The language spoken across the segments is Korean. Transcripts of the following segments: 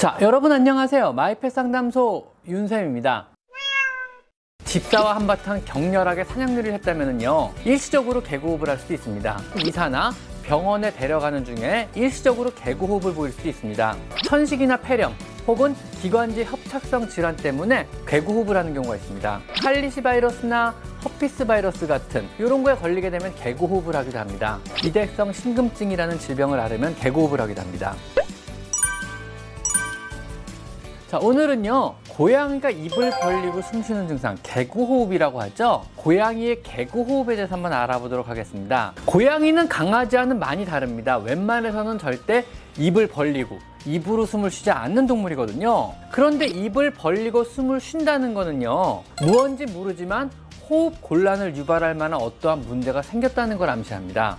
자, 여러분 안녕하세요. 마이펫 상담소 윤쌤입니다. 집사와 한바탕 격렬하게 사냥놀이를 했다면요 일시적으로 개구호흡을 할 수도 있습니다. 이사나 병원에 데려가는 중에 일시적으로 개구호흡을 보일 수도 있습니다. 천식이나 폐렴 혹은 기관지 협착성 질환 때문에 개구호흡을 하는 경우가 있습니다. 칼리시 바이러스나 허피스 바이러스 같은 이런 거에 걸리게 되면 개구호흡을 하기도 합니다. 비대성 심근증이라는 질병을 앓으면 개구호흡을 하기도 합니다. 자, 오늘은요, 고양이가 입을 벌리고 숨 쉬는 증상, 개구호흡이라고 하죠. 고양이의 개구호흡에 대해서 한번 알아보도록 하겠습니다. 고양이는 강아지와는 많이 다릅니다. 웬만해서는 절대 입을 벌리고 입으로 숨을 쉬지 않는 동물이거든요. 그런데 입을 벌리고 숨을 쉰다는 거는요, 무언지 모르지만 호흡 곤란을 유발할 만한 어떠한 문제가 생겼다는 걸 암시합니다.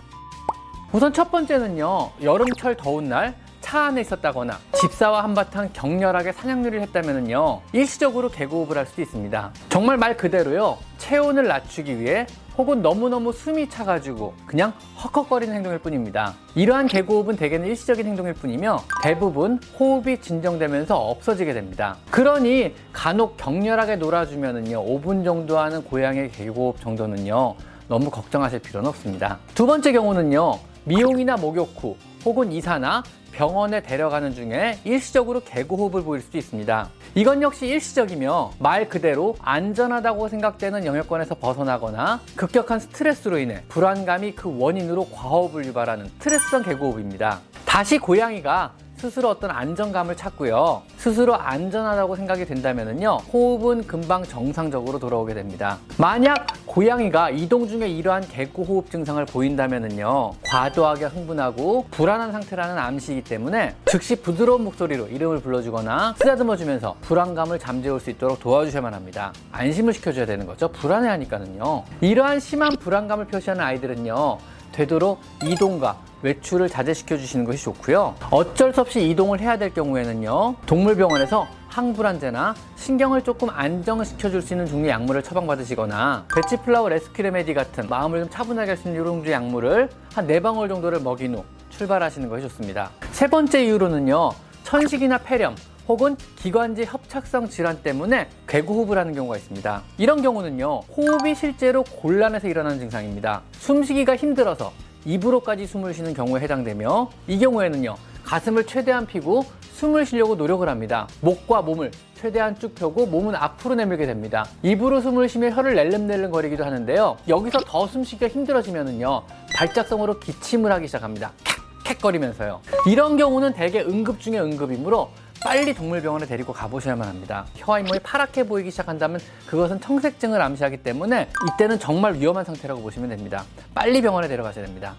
우선 첫 번째는요, 여름철 더운 날, 차 안에 있었다거나 집사와 한바탕 격렬하게 사냥놀이를 했다면요 일시적으로 개고흡을 할 수도 있습니다. 정말 말 그대로요 체온을 낮추기 위해 혹은 너무너무 숨이 차가지고 그냥 헉헉거리는 행동일 뿐입니다. 이러한 개고흡은 대개는 일시적인 행동일 뿐이며 대부분 호흡이 진정되면서 없어지게 됩니다. 그러니 간혹 격렬하게 놀아주면은요 5분 정도 하는 고양이의 개고흡 정도는요 너무 걱정하실 필요는 없습니다. 두 번째 경우는요 미용이나 목욕 후 혹은 이사나 병원에 데려가는 중에 일시적으로 개고흡을 보일 수도 있습니다. 이건 역시 일시적이며 말 그대로 안전하다고 생각되는 영역권에서 벗어나거나 급격한 스트레스로 인해 불안감이 그 원인으로 과호흡을 유발하는 스트레스성 개고흡입니다. 다시 고양이가 스스로 어떤 안정감을 찾고요. 스스로 안전하다고 생각이 된다면요. 호흡은 금방 정상적으로 돌아오게 됩니다. 만약 고양이가 이동 중에 이러한 개고호흡 증상을 보인다면요. 과도하게 흥분하고 불안한 상태라는 암시이기 때문에 즉시 부드러운 목소리로 이름을 불러주거나 쓰다듬어 주면서 불안감을 잠재울 수 있도록 도와주셔야만 합니다. 안심을 시켜줘야 되는 거죠. 불안해하니까는요. 이러한 심한 불안감을 표시하는 아이들은요. 되도록 이동과 외출을 자제시켜 주시는 것이 좋고요. 어쩔 수 없이 이동을 해야 될 경우에는요. 동물병원에서 항불안제나 신경을 조금 안정시켜 줄 수 있는 종류의 약물을 처방받으시거나 Bach Flower Rescue Remedy 같은 마음을 좀 차분하게 할 수 있는 이런 종류의 약물을 한 네 방울 정도를 먹인 후 출발하시는 것이 좋습니다. 세 번째 이유로는요. 천식이나 폐렴, 혹은 기관지 협착성 질환 때문에 개구호흡을 하는 경우가 있습니다. 이런 경우는요, 호흡이 실제로 곤란해서 일어나는 증상입니다. 숨쉬기가 힘들어서 입으로까지 숨을 쉬는 경우에 해당되며 이 경우에는요, 가슴을 최대한 피고 숨을 쉬려고 노력을 합니다. 목과 몸을 최대한 쭉 펴고 몸은 앞으로 내밀게 됩니다. 입으로 숨을 쉬며 혀를 낼름낼름 거리기도 하는데요. 여기서 더 숨쉬기가 힘들어지면은요, 발작성으로 기침을 하기 시작합니다. 캑캑거리면서요. 이런 경우는 대개 응급 중에 응급이므로 빨리 동물병원에 데리고 가보셔야만 합니다. 혀와 잇몸이 파랗게 보이기 시작한다면 그것은 청색증을 암시하기 때문에 이때는 정말 위험한 상태라고 보시면 됩니다. 빨리 병원에 데려가셔야 됩니다.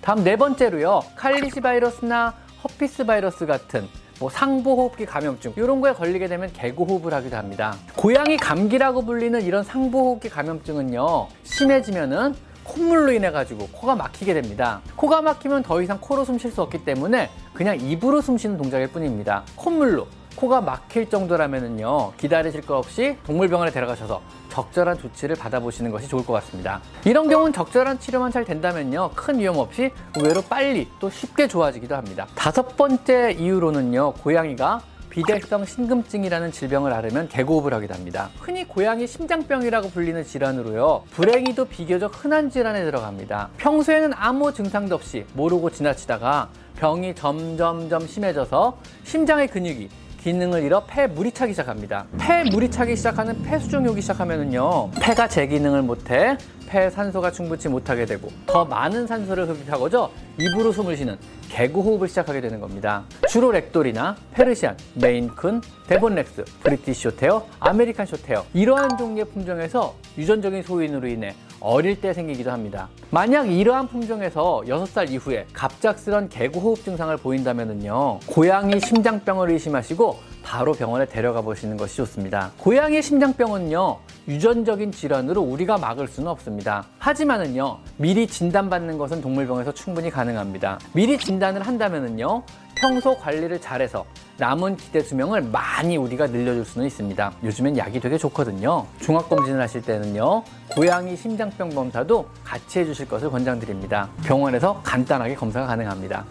다음 네 번째로요. 칼리시 바이러스나 허피스 바이러스 같은 뭐 상부호흡기 감염증 이런 거에 걸리게 되면 개구호흡을 하기도 합니다. 고양이 감기라고 불리는 이런 상부호흡기 감염증은요 심해지면은 콧물로 인해 가지고 코가 막히게 됩니다. 코가 막히면 더 이상 코로 숨 쉴 수 없기 때문에 그냥 입으로 숨 쉬는 동작일 뿐입니다. 콧물로 코가 막힐 정도라면요 기다리실 거 없이 동물병원에 데려가셔서 적절한 조치를 받아보시는 것이 좋을 것 같습니다. 이런 경우는 적절한 치료만 잘 된다면요 큰 위험 없이 의외로 빨리 또 쉽게 좋아지기도 합니다. 다섯 번째 이유로는요 고양이가 비대성 심금증이라는 질병을 앓으면 개고흡을 하기도 합니다. 흔히 고양이 심장병이라고 불리는 질환으로요. 불행히도 비교적 흔한 질환에 들어갑니다. 평소에는 아무 증상도 없이 모르고 지나치다가 병이 점점점 심해져서 심장의 근육이 기능을 잃어 폐 물이 차기 시작합니다. 폐 물이 차기 시작하는 폐수종이 오기 시작하면은요. 폐가 제 기능을 못해 폐에 산소가 충분치 못하게 되고 더 많은 산소를 흡입하고자 입으로 숨을 쉬는 개구 호흡을 시작하게 되는 겁니다. 주로 랙돌이나 페르시안, 메인쿤, 데본렉스, 브리티시 숏헤어, 아메리칸 숏헤어 이러한 종류의 품종에서 유전적인 소인으로 인해 어릴 때 생기기도 합니다. 만약 이러한 품종에서 6살 이후에 갑작스런 개구호흡 증상을 보인다면요 고양이 심장병을 의심하시고 바로 병원에 데려가 보시는 것이 좋습니다. 고양이 심장병은요, 유전적인 질환으로 우리가 막을 수는 없습니다. 하지만은요, 미리 진단받는 것은 동물병에서 충분히 가능합니다. 미리 진단을 한다면은요, 평소 관리를 잘해서 남은 기대 수명을 많이 우리가 늘려줄 수는 있습니다. 요즘엔 약이 되게 좋거든요. 종합검진을 하실 때는요, 고양이 심장병 검사도 같이 해주실 것을 권장드립니다. 병원에서 간단하게 검사가 가능합니다.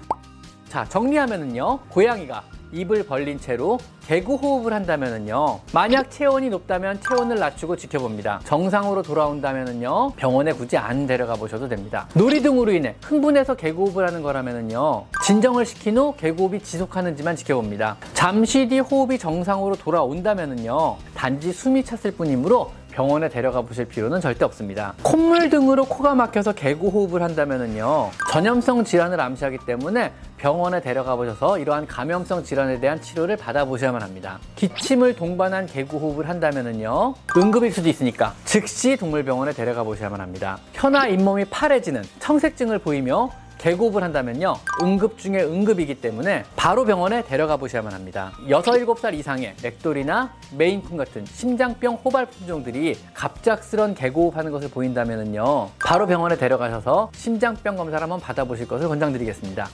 자, 정리하면은요, 고양이가 입을 벌린 채로 개구 호흡을 한다면요. 만약 체온이 높다면 체온을 낮추고 지켜봅니다. 정상으로 돌아온다면요. 병원에 굳이 안 데려가 보셔도 됩니다. 놀이 등으로 인해 흥분해서 개구 호흡을 하는 거라면요. 진정을 시킨 후 개구 호흡이 지속하는지만 지켜봅니다. 잠시 뒤 호흡이 정상으로 돌아온다면요. 단지 숨이 찼을 뿐이므로 병원에 데려가 보실 필요는 절대 없습니다. 콧물 등으로 코가 막혀서 개구 호흡을 한다면요. 전염성 질환을 암시하기 때문에 병원에 데려가 보셔서 이러한 감염성 질환에 대한 치료를 받아보셔야만 합니다. 기침을 동반한 개구 호흡을 한다면요. 응급일 수도 있으니까 즉시 동물병원에 데려가 보셔야만 합니다. 혀나 잇몸이 파래지는 청색증을 보이며 개고흡을 한다면요. 응급 중에 응급이기 때문에 바로 병원에 데려가 보셔야만 합니다. 6, 7살 이상의 맥돌이나 메인쿤 같은 심장병 호발 품종들이 갑작스런 개고흡하는 것을 보인다면요. 바로 병원에 데려가셔서 심장병 검사를 한번 받아보실 것을 권장드리겠습니다.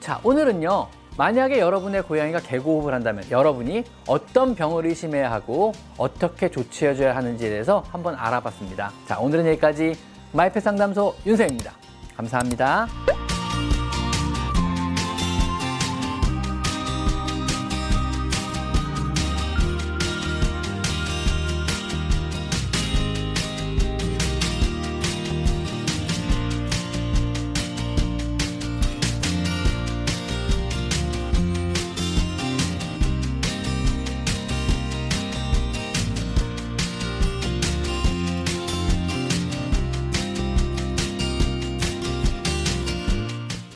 자, 오늘은요. 만약에 여러분의 고양이가 개고흡을 한다면 여러분이 어떤 병을 의심해야 하고 어떻게 조치해줘야 하는지에 대해서 한번 알아봤습니다. 자, 오늘은 여기까지 마이펫 상담소 윤세입니다. 감사합니다.